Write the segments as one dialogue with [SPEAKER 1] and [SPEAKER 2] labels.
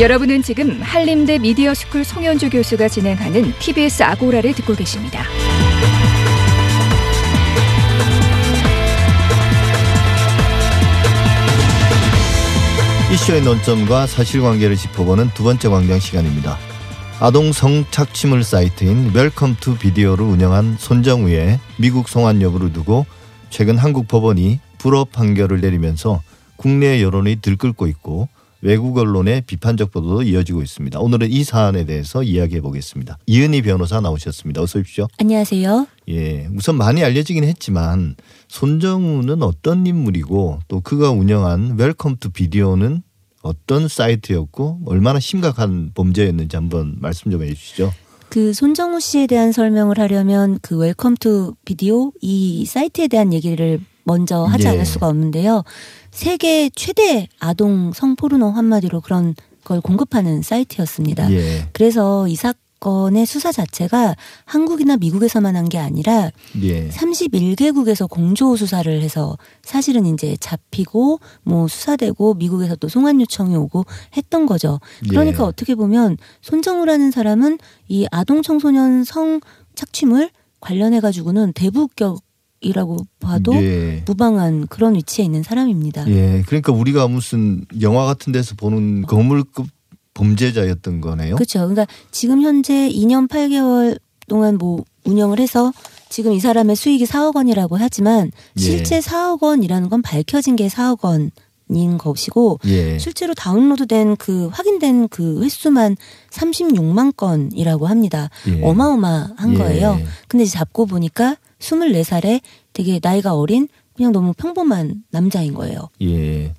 [SPEAKER 1] 여러분은 지금 한림대 미디어 스쿨 송현주 교수가 진행하는 TBS 아고라를 듣고 계십니다.
[SPEAKER 2] 이슈의 논점과 사실관계를 짚어보는 두 번째 광장 시간입니다. 아동 성착취물 사이트인 웰컴 투 비디오를 운영한 손정우의 미국 송환 여부를 두고 최근 한국 법원이 불허 판결을 내리면서 국내 여론이 들끓고 있고 외국 언론의 비판적 보도도 이어지고 있습니다. 오늘은 이 사안에 대해서 이야기해 보겠습니다. 이은희 변호사 나오셨습니다. 어서 오십시오.
[SPEAKER 3] 안녕하세요.
[SPEAKER 2] 예, 우선 많이 알려지긴 했지만 손정우는 어떤 인물이고 또 그가 운영한 Welcome to Video는 어떤 사이트였고 얼마나 심각한 범죄였는지 한번 말씀 좀 해주시죠.
[SPEAKER 3] 그 손정우 씨에 대한 설명을 하려면 그 Welcome to Video 이 사이트에 대한 얘기를 먼저 하지
[SPEAKER 2] 예.
[SPEAKER 3] 않을 수가 없는데요. 세계 최대 아동 성포르노 한마디로 그런 걸 공급하는 사이트였습니다.
[SPEAKER 2] 예,
[SPEAKER 3] 그래서 이 사건의 수사 자체가 한국이나 미국에서만 한 게 아니라
[SPEAKER 2] 예,
[SPEAKER 3] 31개국에서 공조 수사를 해서 사실은 이제 잡히고 뭐 수사되고 미국에서 또 송환 요청이 오고 했던 거죠. 그러니까
[SPEAKER 2] 예.
[SPEAKER 3] 어떻게 보면 손정우라는 사람은 이 아동 청소년 성 착취물 관련해 가지고는 대부격 이라고 봐도
[SPEAKER 2] 예.
[SPEAKER 3] 무방한 그런 위치에 있는 사람입니다.
[SPEAKER 2] 예, 그러니까 우리가 무슨 영화 같은 데서 보는 거물급 범죄자였던 거네요.
[SPEAKER 3] 그렇죠. 그러니까 지금 현재 2년 8개월 동안 뭐 운영을 해서 지금 이 사람의 수익이 4억 원이라고 하지만
[SPEAKER 2] 예.
[SPEAKER 3] 실제 4억 원이라는 건 밝혀진 게 4억 원 인 것이고
[SPEAKER 2] 예,
[SPEAKER 3] 실제로 다운로드된 그 확인된 그 횟수만 36만 건이라고 합니다.
[SPEAKER 2] 예.
[SPEAKER 3] 어마어마한
[SPEAKER 2] 예.
[SPEAKER 3] 거예요. 근데 이제 잡고 보니까 24살에 되게 나이가 어린 그냥 너무 평범한 남자인 거예요.
[SPEAKER 2] 예.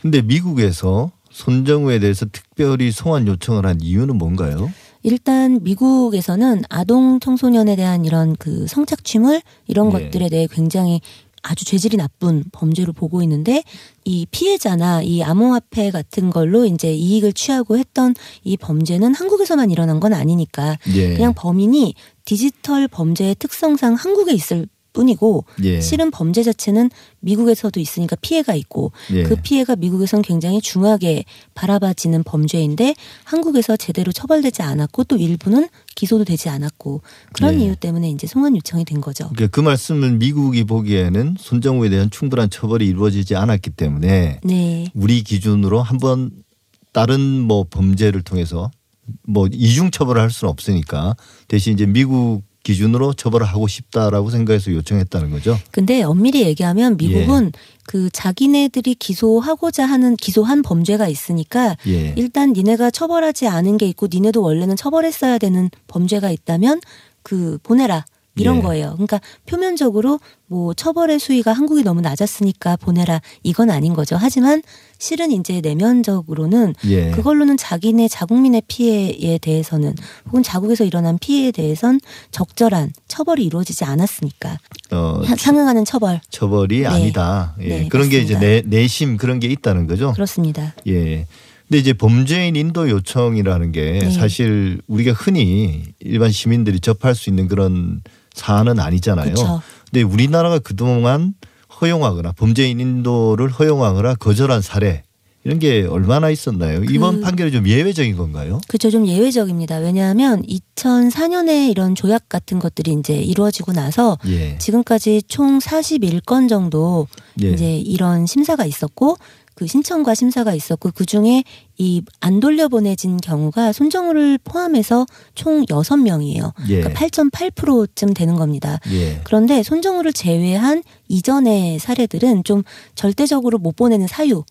[SPEAKER 2] 근데 미국에서 손정우에 대해서 특별히 송환 요청을 한 이유는 뭔가요?
[SPEAKER 3] 일단 미국에서는 아동 청소년에 대한 이런 그 성착취물 이런
[SPEAKER 2] 예.
[SPEAKER 3] 것들에 대해 굉장히 아주 죄질이 나쁜 범죄로 보고 있는데 이 피해자나 이 암호화폐 같은 걸로 이제 이익을 취하고 했던 이 범죄는 한국에서만 일어난 건 아니니까
[SPEAKER 2] 예.
[SPEAKER 3] 그냥 범인이 디지털 범죄의 특성상 한국에 있을 뿐이고
[SPEAKER 2] 예.
[SPEAKER 3] 실은 범죄 자체는 미국에서도 있으니까 피해가 있고
[SPEAKER 2] 예.
[SPEAKER 3] 그 피해가 미국에선 굉장히 중하게 바라봐지는 범죄인데 한국에서 제대로 처벌되지 않았고 또 일부는 기소도 되지 않았고 그런
[SPEAKER 2] 예.
[SPEAKER 3] 이유 때문에 이제 송환 요청이 된 거죠.
[SPEAKER 2] 그러니까 그 말씀은 미국이 보기에는 손정우에 대한 충분한 처벌이 이루어지지 않았기 때문에
[SPEAKER 3] 네.
[SPEAKER 2] 우리 기준으로 한번 다른 뭐 범죄를 통해서 뭐 이중 처벌을 할 수는 없으니까 대신 이제 미국 기준으로 처벌을 하고 싶다라고 생각해서 요청했다는 거죠.
[SPEAKER 3] 근데 엄밀히 얘기하면 미국은
[SPEAKER 2] 예.
[SPEAKER 3] 그 자기네들이 기소하고자 하는 기소한 범죄가 있으니까
[SPEAKER 2] 예.
[SPEAKER 3] 일단 니네가 처벌하지 않은 게 있고 니네도 원래는 처벌했어야 되는 범죄가 있다면 그 보내라 이런
[SPEAKER 2] 예.
[SPEAKER 3] 거예요. 그러니까 표면적으로 뭐 처벌의 수위가 한국이 너무 낮았으니까 보내라 이건 아닌 거죠. 하지만 실은 이제 내면적으로는
[SPEAKER 2] 예.
[SPEAKER 3] 그걸로는 자기네 자국민의 피해에 대해서는 혹은 자국에서 일어난 피해에 대해선 적절한 처벌이 이루어지지 않았으니까
[SPEAKER 2] 어,
[SPEAKER 3] 사- 상응하는 처벌
[SPEAKER 2] 처벌이
[SPEAKER 3] 네.
[SPEAKER 2] 아니다. 예.
[SPEAKER 3] 네,
[SPEAKER 2] 그런 게 이제. 내, 내심 그런 게 있다는 거죠.
[SPEAKER 3] 그렇습니다.
[SPEAKER 2] 예. 근데 이제 범죄인 인도 요청이라는 게
[SPEAKER 3] 네.
[SPEAKER 2] 사실 우리가 흔히 일반 시민들이 접할 수 있는 그런 사안은 아니잖아요.
[SPEAKER 3] 그렇죠.
[SPEAKER 2] 근데 우리나라가 그동안 허용하거나 범죄인 인도를 허용하거나 거절한 사례 이런 게 얼마나 있었나요? 이번
[SPEAKER 3] 그-
[SPEAKER 2] 판결이 좀 예외적인 건가요?
[SPEAKER 3] 그렇죠. 좀 예외적입니다. 왜냐하면 2004년에 이런 조약 같은 것들이 이제 이루어지고 나서
[SPEAKER 2] 예.
[SPEAKER 3] 지금까지 총 41건 정도
[SPEAKER 2] 예.
[SPEAKER 3] 이제 이런 심사가 있었고 그 신청과 심사가 있었고 그 중에 이 안 돌려보내진 경우가 손정우를 포함해서 총 6명이에요.
[SPEAKER 2] 예.
[SPEAKER 3] 그러니까 8.8%쯤 되는 겁니다.
[SPEAKER 2] 예.
[SPEAKER 3] 그런데 손정우를 제외한 이전의 사례들은 좀 절대적으로 못 보내는 사유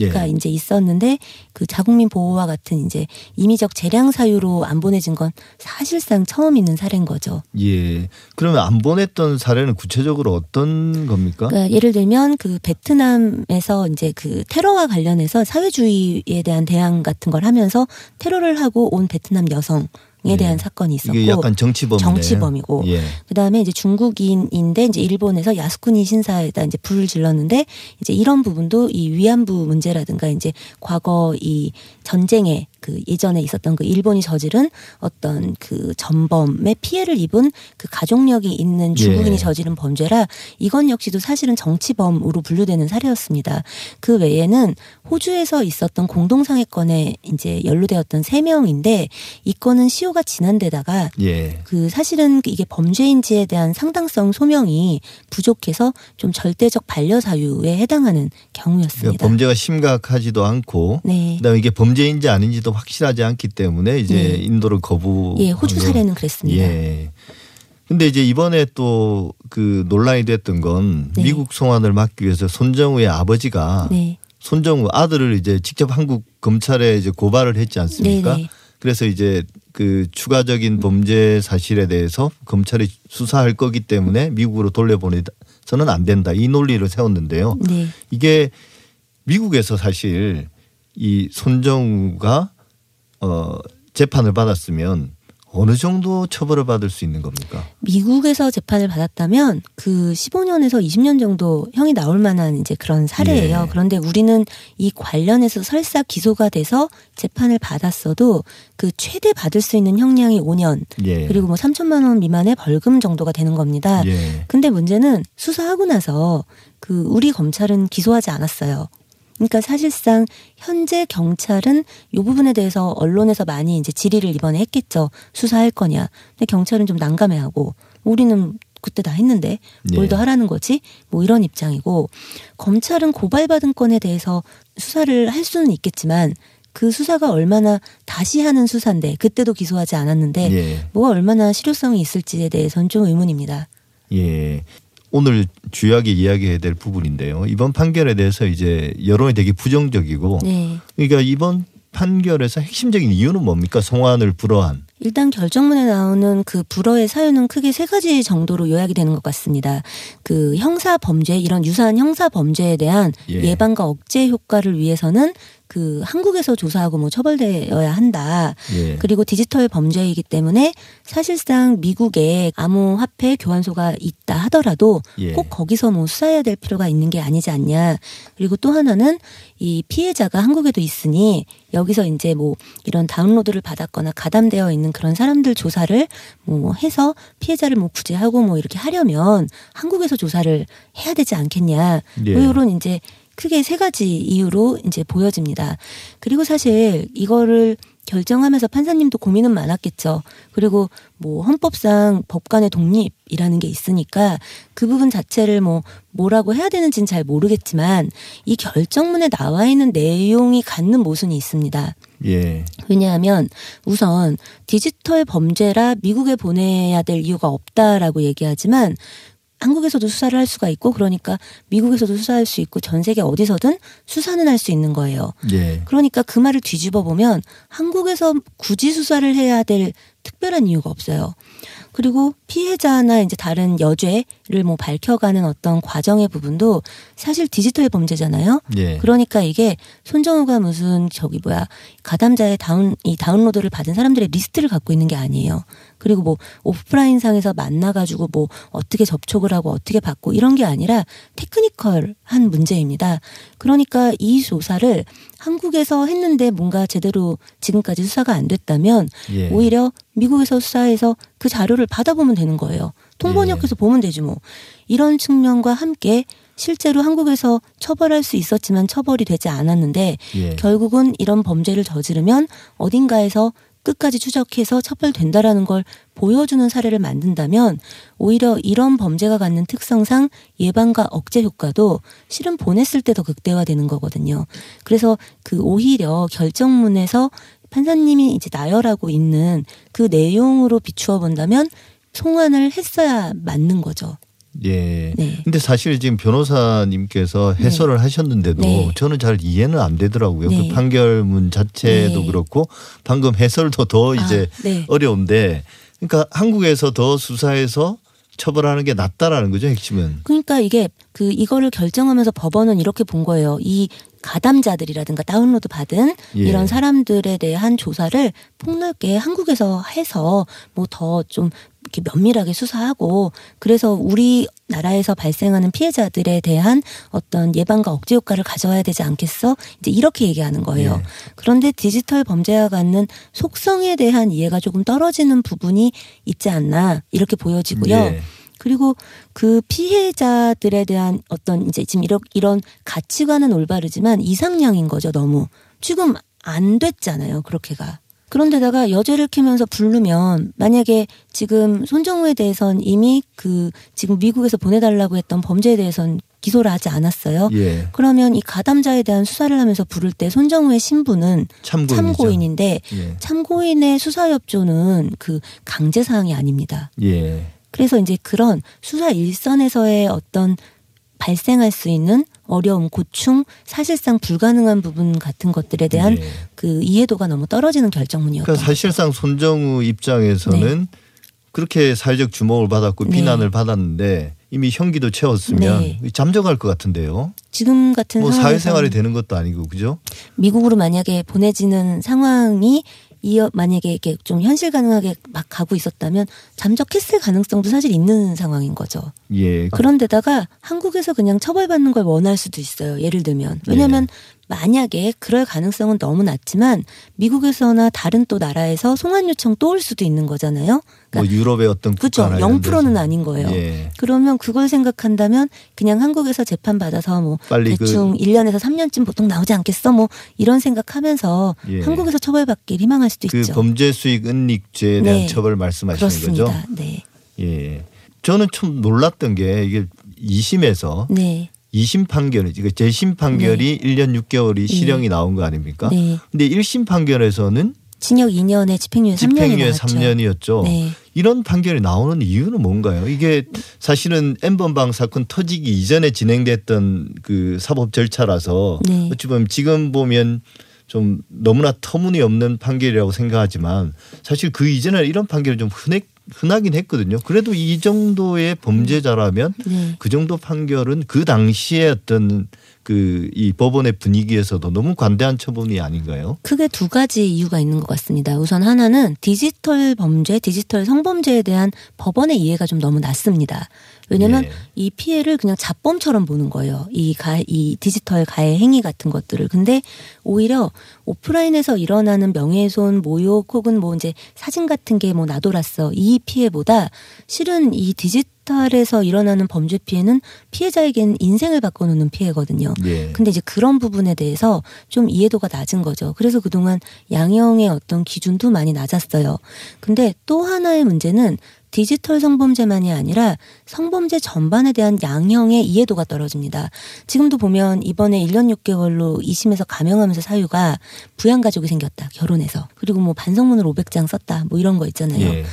[SPEAKER 2] 예.
[SPEAKER 3] 가 이제 있었는데 그 자국민 보호와 같은 이제 임의적 재량 사유로 안 보내진 건 사실상 처음 있는 사례인 거죠.
[SPEAKER 2] 예. 그러면 안 보냈던 사례는 구체적으로 어떤 겁니까?
[SPEAKER 3] 그러니까 예를 들면 그 베트남에서 이제 그 테러와 관련해서 사회주의에 대한 대항 같은 걸 하면서 테러를 하고 온 베트남 여성을 예. 대한
[SPEAKER 2] 예.
[SPEAKER 3] 사건이 있었고
[SPEAKER 2] 이게 약간 정치범이네.
[SPEAKER 3] 정치범이고
[SPEAKER 2] 예.
[SPEAKER 3] 그다음에 이제 중국인인데 이제 일본에서 야스쿠니 신사에다 이제 불을 질렀는데 이제 이런 부분도 이 위안부 문제라든가 이제 과거 이 전쟁에 그 예전에 있었던 그 일본이 저지른 어떤 그 전범의 피해를 입은 그 가족력이 있는 중국인이
[SPEAKER 2] 예.
[SPEAKER 3] 저지른 범죄라 이건 역시도 사실은 정치범으로 분류되는 사례였습니다. 그 외에는 호주에서 있었던 공동상해건에 이제 연루되었던 세 명인데 이 건은 시효가 지난 데다가
[SPEAKER 2] 예.
[SPEAKER 3] 그 사실은 이게 범죄인지에 대한 상당성 소명이 부족해서 좀 절대적 반려 사유에 해당하는 경우였습니다.
[SPEAKER 2] 그러니까 범죄가 심각하지도 않고
[SPEAKER 3] 네.
[SPEAKER 2] 그다음에 이게 범죄인지 아닌지도 확실하지 않기 때문에 이제
[SPEAKER 3] 네.
[SPEAKER 2] 인도를 거부.
[SPEAKER 3] 예, 호주 사례는 그랬습니다.
[SPEAKER 2] 예. 근데 이제 이번에 또 그 논란이 됐던 건
[SPEAKER 3] 네.
[SPEAKER 2] 미국 송환을 막기 위해서 손정우의 아버지가
[SPEAKER 3] 네.
[SPEAKER 2] 손정우 아들을 이제 직접 한국 검찰에 이제 고발을 했지 않습니까?
[SPEAKER 3] 네네.
[SPEAKER 2] 그래서 이제 그 추가적인 범죄 사실에 대해서 검찰이 수사할 거기 때문에 미국으로 돌려보내서는 안 된다 이 논리를 세웠는데요.
[SPEAKER 3] 네.
[SPEAKER 2] 이게 미국에서 사실 이 손정우가 어 재판을 받았으면 어느 정도 처벌을 받을 수 있는 겁니까?
[SPEAKER 3] 미국에서 재판을 받았다면 그 15년에서 20년 정도 형이 나올 만한 이제 그런 사례예요.
[SPEAKER 2] 예.
[SPEAKER 3] 그런데 우리는 이 관련해서 설사 기소가 돼서 재판을 받았어도 그 최대 받을 수 있는 형량이 5년
[SPEAKER 2] 예.
[SPEAKER 3] 그리고 뭐 3천만 원 미만의 벌금 정도가 되는 겁니다.
[SPEAKER 2] 예.
[SPEAKER 3] 근데 문제는 수사하고 나서 그 우리 검찰은 기소하지 않았어요. 그러니까 사실상 현재 경찰은 이 부분에 대해서 언론에서 많이 이제 질의를 이번에 했겠죠. 수사할 거냐. 근데 경찰은 좀 난감해하고 우리는 그때 다 했는데 뭘
[SPEAKER 2] 예.
[SPEAKER 3] 더 하라는 거지? 뭐 이런 입장이고 검찰은 고발받은 건에 대해서 수사를 할 수는 있겠지만 그 수사가 얼마나 다시 하는 수사인데 그때도 기소하지 않았는데
[SPEAKER 2] 예.
[SPEAKER 3] 뭐가 얼마나 실효성이 있을지에 대해서는 좀 의문입니다.
[SPEAKER 2] 예. 오늘 주요하게 이야기해야 될 부분인데요. 이번 판결에 대해서 이제 여론이 되게 부정적이고
[SPEAKER 3] 네.
[SPEAKER 2] 그러니까 이번 판결에서 핵심적인 이유는 뭡니까? 송환을 불허한.
[SPEAKER 3] 일단 결정문에 나오는 그 불허의 사유는 크게 세 가지 정도로 요약이 되는 것 같습니다. 그 형사 범죄 이런 유사한 형사 범죄에 대한
[SPEAKER 2] 예.
[SPEAKER 3] 예. 방과 억제 효과를 위해서는 그 한국에서 조사하고 뭐 처벌되어야 한다.
[SPEAKER 2] 예.
[SPEAKER 3] 그리고 디지털 범죄이기 때문에 사실상 미국에 암호화폐 교환소가 있다 하더라도
[SPEAKER 2] 예.
[SPEAKER 3] 꼭 거기서 뭐 수사해야 될 필요가 있는 게 아니지 않냐. 그리고 또 하나는 이 피해자가 한국에도 있으니 여기서 이제 뭐 이런 다운로드를 받았거나 가담되어 있는 그런 사람들 조사를 뭐 해서 피해자를 뭐 구제하고 뭐 이렇게 하려면 한국에서 조사를 해야 되지 않겠냐.
[SPEAKER 2] 예.
[SPEAKER 3] 뭐 이런 이제 크게 세 가지 이유로 이제 보여집니다. 그리고 사실 이거를 결정하면서 판사님도 고민은 많았겠죠. 그리고 뭐 헌법상 법관의 독립이라는 게 있으니까 그 부분 자체를 뭐 뭐라고 해야 되는지는 잘 모르겠지만 이 결정문에 나와 있는 내용이 갖는 모순이 있습니다.
[SPEAKER 2] 예.
[SPEAKER 3] 왜냐하면 우선 디지털 범죄라 미국에 보내야 될 이유가 없다라고 얘기하지만 한국에서도 수사를 할 수가 있고 그러니까 미국에서도 수사할 수 있고 전 세계 어디서든 수사는 할 수 있는 거예요.
[SPEAKER 2] 예.
[SPEAKER 3] 그러니까 그 말을 뒤집어 보면 한국에서 굳이 수사를 해야 될 특별한 이유가 없어요. 그리고 피해자나 이제 다른 여죄를 뭐 밝혀가는 어떤 과정의 부분도 사실 디지털 범죄잖아요.
[SPEAKER 2] 예.
[SPEAKER 3] 그러니까 이게 손정우가 무슨 저기 뭐야 가담자의 다운 이 다운로드를 받은 사람들의 리스트를 갖고 있는 게 아니에요. 그리고 뭐 오프라인 상에서 만나가지고 뭐 어떻게 접촉을 하고 어떻게 받고 이런 게 아니라 technical한 문제입니다. 그러니까 이 조사를 한국에서 했는데 뭔가 제대로 지금까지 수사가 안 됐다면
[SPEAKER 2] 예.
[SPEAKER 3] 오히려 미국에서 수사해서 그 자료를 받아보면 되는 거예요. 통번역해서
[SPEAKER 2] 예.
[SPEAKER 3] 보면 되지 뭐. 이런 측면과 함께 실제로 한국에서 처벌할 수 있었지만 처벌이 되지 않았는데
[SPEAKER 2] 예.
[SPEAKER 3] 결국은 이런 범죄를 저지르면 어딘가에서 끝까지 추적해서 처벌된다라는 걸 보여주는 사례를 만든다면 오히려 이런 범죄가 갖는 특성상 예방과 억제 효과도 실은 보냈을 때 더 극대화되는 거거든요. 그래서 그 오히려 결정문에서 판사님이 이제 나열하고 있는 그 내용으로 비추어 본다면 송환을 했어야 맞는 거죠.
[SPEAKER 2] 예.
[SPEAKER 3] 네.
[SPEAKER 2] 근데 사실 지금 변호사님께서 해설을 하셨는데도
[SPEAKER 3] 네.
[SPEAKER 2] 저는 잘 이해는 안 되더라고요.
[SPEAKER 3] 네.
[SPEAKER 2] 그 판결문 자체도
[SPEAKER 3] 네.
[SPEAKER 2] 그렇고 방금 해설도 더 이제
[SPEAKER 3] 아, 네.
[SPEAKER 2] 어려운데 그러니까 한국에서 더 수사해서 처벌하는 게 낫다라는 거죠 핵심은.
[SPEAKER 3] 그러니까 이게 그 이거를 결정하면서 법원은 이렇게 본 거예요. 이 가담자들이라든가 다운로드 받은
[SPEAKER 2] 예.
[SPEAKER 3] 이런 사람들에 대한 조사를 폭넓게 한국에서 해서 뭐 더 좀 이렇게 면밀하게 수사하고 그래서 우리 나라에서 발생하는 피해자들에 대한 어떤 예방과 억제 효과를 가져와야 되지 않겠어? 이제 이렇게 얘기하는 거예요.
[SPEAKER 2] 예.
[SPEAKER 3] 그런데 디지털 범죄와 갖는 속성에 대한 이해가 조금 떨어지는 부분이 있지 않나 이렇게 보여지고요.
[SPEAKER 2] 예.
[SPEAKER 3] 그리고 그 피해자들에 대한 어떤 이제 지금 이런 이런 가치관은 올바르지만 이상량인 거죠 너무 지금 안 됐잖아요 그렇게가 그런데다가 여죄를 캐면서 부르면 만약에 지금 손정우에 대해선 이미 그 지금 미국에서 보내달라고 했던 범죄에 대해선 기소를 하지 않았어요.
[SPEAKER 2] 예.
[SPEAKER 3] 그러면 이 가담자에 대한 수사를 하면서 부를 때 손정우의 신분은
[SPEAKER 2] 참고인이죠.
[SPEAKER 3] 참고인인데
[SPEAKER 2] 예.
[SPEAKER 3] 참고인의 수사 협조는 그 강제 사항이 아닙니다.
[SPEAKER 2] 예.
[SPEAKER 3] 그래서 이제 그런 수사 일선에서의 어떤 발생할 수 있는 어려움, 고충, 사실상 불가능한 부분 같은 것들에 대한
[SPEAKER 2] 예.
[SPEAKER 3] 그 이해도가 너무 떨어지는 결정문이었던
[SPEAKER 2] 그러니까 사실상 손정우 입장에서는 그렇게 사회적 주목을 받았고
[SPEAKER 3] 네.
[SPEAKER 2] 비난을 받았는데 이미 형기도 채웠으면
[SPEAKER 3] 네.
[SPEAKER 2] 잠적할 것 같은데요.
[SPEAKER 3] 지금 같은
[SPEAKER 2] 뭐 사회생활이 되는 것도 아니고 그죠?
[SPEAKER 3] 미국으로 만약에 보내지는 상황이 이어 만약에 이렇게 좀 현실 가능하게 막 가고 있었다면 잠적 했을 가능성도 사실 있는 상황인 거죠.
[SPEAKER 2] 예.
[SPEAKER 3] 그런데다가 한국에서 그냥 처벌받는 걸 원할 수도 있어요. 예를 들면. 왜냐하면 만약에 그럴 가능성은 너무 낮지만 미국에서나 다른 또 나라에서 송환 요청 또 올 수도 있는 거잖아요.
[SPEAKER 2] 뭐 유럽의 어떤 이런
[SPEAKER 3] 0%는
[SPEAKER 2] 데서.
[SPEAKER 3] 아닌 거예요.
[SPEAKER 2] 예.
[SPEAKER 3] 그러면 그걸 생각한다면 그냥 한국에서 재판 받아서 뭐
[SPEAKER 2] 그-
[SPEAKER 3] 대충 1년에서 3년쯤 보통 나오지 않겠어? 뭐 이런 생각하면서
[SPEAKER 2] 예.
[SPEAKER 3] 한국에서 처벌받길 희망할 수도
[SPEAKER 2] 그
[SPEAKER 3] 있죠.
[SPEAKER 2] 범죄 수익 은닉죄에 대한
[SPEAKER 3] 네.
[SPEAKER 2] 처벌 말씀하시는
[SPEAKER 3] 그렇습니다.
[SPEAKER 2] 거죠?
[SPEAKER 3] 네.
[SPEAKER 2] 예. 저는 좀 놀랐던 게 이게 2심에서
[SPEAKER 3] 네.
[SPEAKER 2] 2심 판결이 이거 재심 판결이 1년 6개월이 실형이 나온 거 아닙니까?
[SPEAKER 3] 네.
[SPEAKER 2] 근데 1심 판결에서는
[SPEAKER 3] 징역 2년에 집행유예 3년이
[SPEAKER 2] 집행유예
[SPEAKER 3] 나왔죠.
[SPEAKER 2] 3년이었죠.
[SPEAKER 3] 네.
[SPEAKER 2] 이런 판결이 나오는 이유는 뭔가요? 이게 사실은 엠번방 사건 터지기 이전에 진행됐던 그 사법 절차라서
[SPEAKER 3] 네.
[SPEAKER 2] 어찌 보면 지금 보면 좀 너무나 터무니없는 판결이라고 생각하지만 사실 그 이전에 이런 판결이 좀 흔해, 흔하긴 했거든요. 그래도 이 정도의 범죄자라면
[SPEAKER 3] 네.
[SPEAKER 2] 그 정도 판결은 그 당시에 어떤 그 이 법원의 분위기에서도 너무 관대한 처분이 아닌가요?
[SPEAKER 3] 크게 두 가지 이유가 있는 것 같습니다. 우선 하나는 디지털 범죄, 디지털 성범죄에 대한 법원의 이해가 좀 너무 낮습니다. 왜냐하면
[SPEAKER 2] 예.
[SPEAKER 3] 이 피해를 그냥 자범처럼 보는 거예요. 이 가, 이 디지털 가해 행위 같은 것들을. 근데 오히려 오프라인에서 일어나는 명예훼손, 모욕 혹은 뭐 이제 사진 같은 게 뭐 나돌았어. 이 피해보다 실은 이 디지털에서 일어나는 범죄 피해는 피해자에겐 인생을 바꿔놓는 피해거든요.
[SPEAKER 2] 예.
[SPEAKER 3] 근데 이제 그런 부분에 대해서 좀 이해도가 낮은 거죠. 그래서 그동안 양형의 어떤 기준도 많이 낮았어요. 근데 또 하나의 문제는 디지털 성범죄만이 아니라 성범죄 전반에 대한 양형의 이해도가 떨어집니다. 지금도 보면 이번에 1년 6개월로 2심에서 감형하면서 사유가 부양 가족이 생겼다. 결혼해서. 그리고 뭐 반성문을 500장 썼다. 뭐 이런 거 있잖아요.
[SPEAKER 2] 예.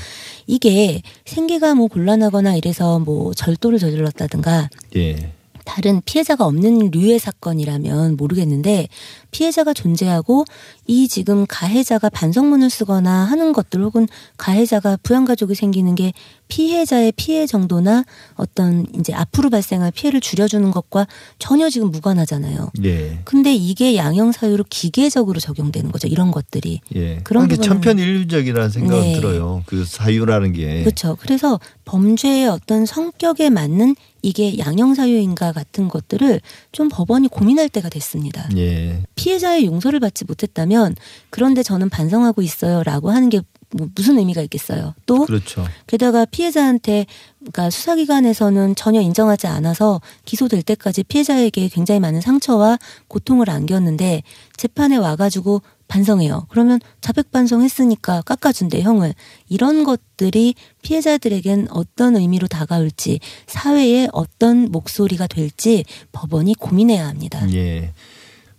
[SPEAKER 3] 이게 생계가 뭐 곤란하거나 이래서 뭐 절도를 저질렀다든가
[SPEAKER 2] 예.
[SPEAKER 3] 다른 피해자가 없는 류의 사건이라면 모르겠는데 피해자가 존재하고 이 지금 가해자가 반성문을 쓰거나 하는 것들 혹은 가해자가 부양가족이 생기는 게 피해자의 피해 정도나 어떤 이제 앞으로 발생할 피해를 줄여주는 것과 전혀 지금 무관하잖아요.
[SPEAKER 2] 예.
[SPEAKER 3] 근데 이게 양형 사유로 기계적으로 적용되는 거죠. 이런 것들이.
[SPEAKER 2] 예.
[SPEAKER 3] 그런
[SPEAKER 2] 게 천편일률적이라는 생각은
[SPEAKER 3] 네.
[SPEAKER 2] 들어요. 그 사유라는 게.
[SPEAKER 3] 그렇죠. 그래서 범죄의 어떤 성격에 맞는 이게 양형 사유인가 같은 것들을 좀 법원이 고민할 때가 됐습니다.
[SPEAKER 2] 예.
[SPEAKER 3] 피해자의 용서를 받지 못했다면 그런데 저는 반성하고 있어요라고 하는 게 뭐 무슨 의미가 있겠어요. 또
[SPEAKER 2] 그렇죠.
[SPEAKER 3] 게다가 피해자한테 그러니까 수사기관에서는 전혀 인정하지 않아서 기소될 때까지 피해자에게 굉장히 많은 상처와 고통을 안겼는데 재판에 와가지고 반성해요. 그러면 자백 반성했으니까 깎아준대 형을 이런 것들이 피해자들에겐 어떤 의미로 다가올지 사회에 어떤 목소리가 될지 법원이 고민해야 합니다.
[SPEAKER 2] 예.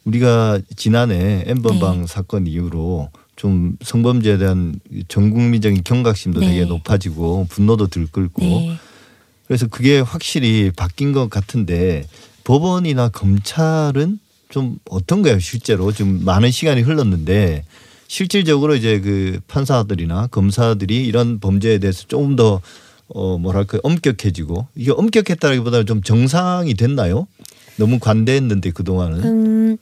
[SPEAKER 2] 우리가 지난해 엠번방
[SPEAKER 3] 네.
[SPEAKER 2] 사건 이후로 좀 성범죄에 대한 전 국민적인 경각심도
[SPEAKER 3] 네.
[SPEAKER 2] 되게 높아지고 분노도 들끓고
[SPEAKER 3] 네.
[SPEAKER 2] 그래서 그게 확실히 바뀐 것 같은데 법원이나 검찰은 좀 어떤가요? 실제로? 좀 많은 시간이 흘렀는데 실질적으로 이제 그 판사들이나 검사들이 이런 범죄에 대해서 조금 더 어 뭐랄까 엄격해지고 이게 엄격했다기보다는 좀 정상이 됐나요? 너무 관대했는데 그 동안은?
[SPEAKER 3] 음, 음,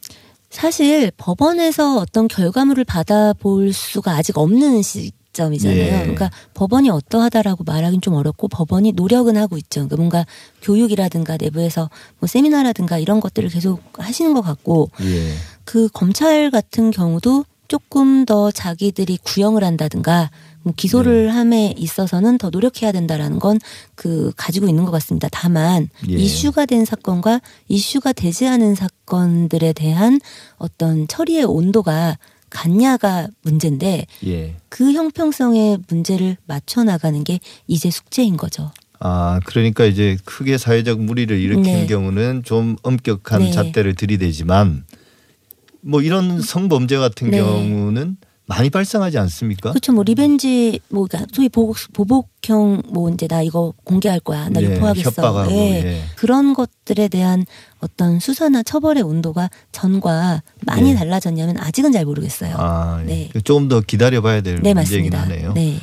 [SPEAKER 3] 사실 법원에서 어떤 결과물을 받아볼 수가 아직 없는 시 점이잖아요.
[SPEAKER 2] 예.
[SPEAKER 3] 그러니까 법원이 어떠하다라고 말하긴 좀 어렵고 법원이 노력은 하고 있죠. 그러니까 뭔가 교육이라든가 내부에서 뭐 세미나라든가 이런 것들을 계속 하시는 것 같고
[SPEAKER 2] 예.
[SPEAKER 3] 그 검찰 같은 경우도 조금 더 자기들이 구형을 한다든가 뭐 기소를
[SPEAKER 2] 네.
[SPEAKER 3] 함에 있어서는 더 노력해야 된다라는 건 그 가지고 있는 것 같습니다. 다만
[SPEAKER 2] 예.
[SPEAKER 3] 이슈가 된 사건과 이슈가 되지 않은 사건들에 대한 어떤 처리의 온도가 같냐가 문제인데
[SPEAKER 2] 예.
[SPEAKER 3] 그 형평성의 문제를 맞춰 나가는 게 이제 숙제인 거죠.
[SPEAKER 2] 아, 그러니까 이제 크게 사회적 물의를 일으킨
[SPEAKER 3] 네.
[SPEAKER 2] 경우는 좀 엄격한
[SPEAKER 3] 네.
[SPEAKER 2] 잣대를 들이대지만 뭐 이런 성범죄 같은
[SPEAKER 3] 네.
[SPEAKER 2] 경우는 많이 발생하지 않습니까?
[SPEAKER 3] 그렇죠. 뭐 revenge 뭐 그러니까 소위 보복, 보복형 뭐 이제 나 이거 공개할 거야. 나
[SPEAKER 2] 예,
[SPEAKER 3] 유포하겠어.
[SPEAKER 2] 협박하고, 예.
[SPEAKER 3] 그런 것들에 대한 어떤 수사나 처벌의 온도가 전과 많이
[SPEAKER 2] 예.
[SPEAKER 3] 달라졌냐면 아직은 잘 모르겠어요.
[SPEAKER 2] 아, 예.
[SPEAKER 3] 네.
[SPEAKER 2] 조금 더 기다려봐야 될
[SPEAKER 3] 네,
[SPEAKER 2] 문제이긴. 하네요.
[SPEAKER 3] 네.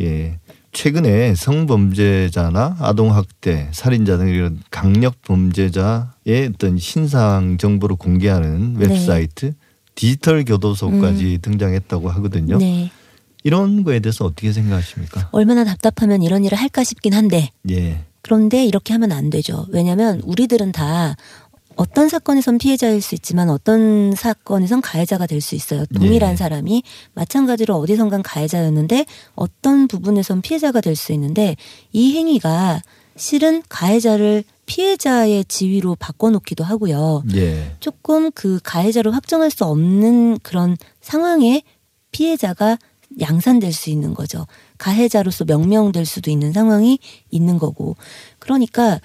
[SPEAKER 2] 예. 최근에 성범죄자나 아동학대, 살인자 등 이런 강력 범죄자의 어떤 신상 정보를 공개하는
[SPEAKER 3] 네.
[SPEAKER 2] 웹사이트 디지털 교도소까지 등장했다고 하거든요.
[SPEAKER 3] 음. 네.
[SPEAKER 2] 이런 거에 대해서 어떻게 생각하십니까?
[SPEAKER 3] 얼마나 답답하면 이런 일을 할까 싶긴 한데
[SPEAKER 2] 예.
[SPEAKER 3] 그런데 이렇게 하면 안 되죠. 왜냐하면 우리들은 다 어떤 사건에선 피해자일 수 있지만 어떤 사건에선 가해자가 될 수 있어요. 동일한
[SPEAKER 2] 예.
[SPEAKER 3] 사람이 마찬가지로 어디선간 가해자였는데 어떤 부분에선 피해자가 될 수 있는데 이 행위가 실은 가해자를 피해자의 지위로 바꿔놓기도 하고요.
[SPEAKER 2] 예.
[SPEAKER 3] 조금 그 가해자로 확정할 수 없는 그런 상황에 피해자가 양산될 수 있는 거죠. 가해자로서 명명될 수도 있는 상황이 있는 거고. 그러니까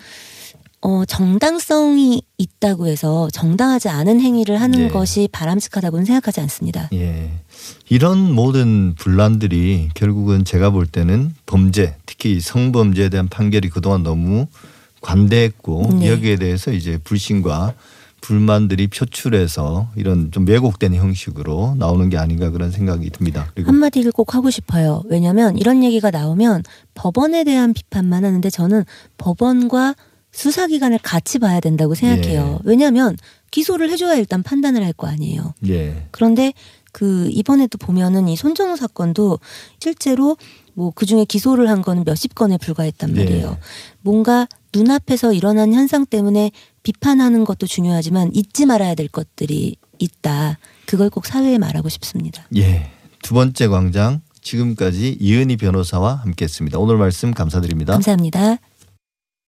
[SPEAKER 3] 어 정당성이 있다고 해서 정당하지 않은 행위를 하는
[SPEAKER 2] 네.
[SPEAKER 3] 것이 바람직하다고는 생각하지 않습니다.
[SPEAKER 2] 예. 이런 모든 분란들이 결국은 제가 볼 때는 범죄, 특히 성범죄에 대한 판결이 그동안 너무 관대했고
[SPEAKER 3] 네.
[SPEAKER 2] 여기에 대해서 이제 불신과 불만들이 표출해서 이런 좀 왜곡된 형식으로 나오는 게 아닌가 그런 생각이 듭니다. 그리고
[SPEAKER 3] 한마디를 꼭 하고 싶어요. 왜냐하면 이런 얘기가 나오면 법원에 대한 비판만 하는데 저는 법원과 수사기관을 같이 봐야 된다고 생각해요.
[SPEAKER 2] 예.
[SPEAKER 3] 왜냐하면 기소를 해줘야 일단 판단을 할 거 아니에요.
[SPEAKER 2] 예.
[SPEAKER 3] 그런데 그 이번에도 보면은 이 손정우 사건도 실제로 뭐 그중에 기소를 한 거는 몇십 건에 불과했단
[SPEAKER 2] 네.
[SPEAKER 3] 말이에요. 뭔가 눈앞에서 일어난 현상 때문에 비판하는 것도 중요하지만 잊지 말아야 될 것들이 있다. 그걸 꼭 사회에 말하고 싶습니다.
[SPEAKER 2] 예. 두 번째 광장 지금까지 이은희 변호사와 함께했습니다. 오늘 말씀 감사드립니다.
[SPEAKER 3] 감사합니다.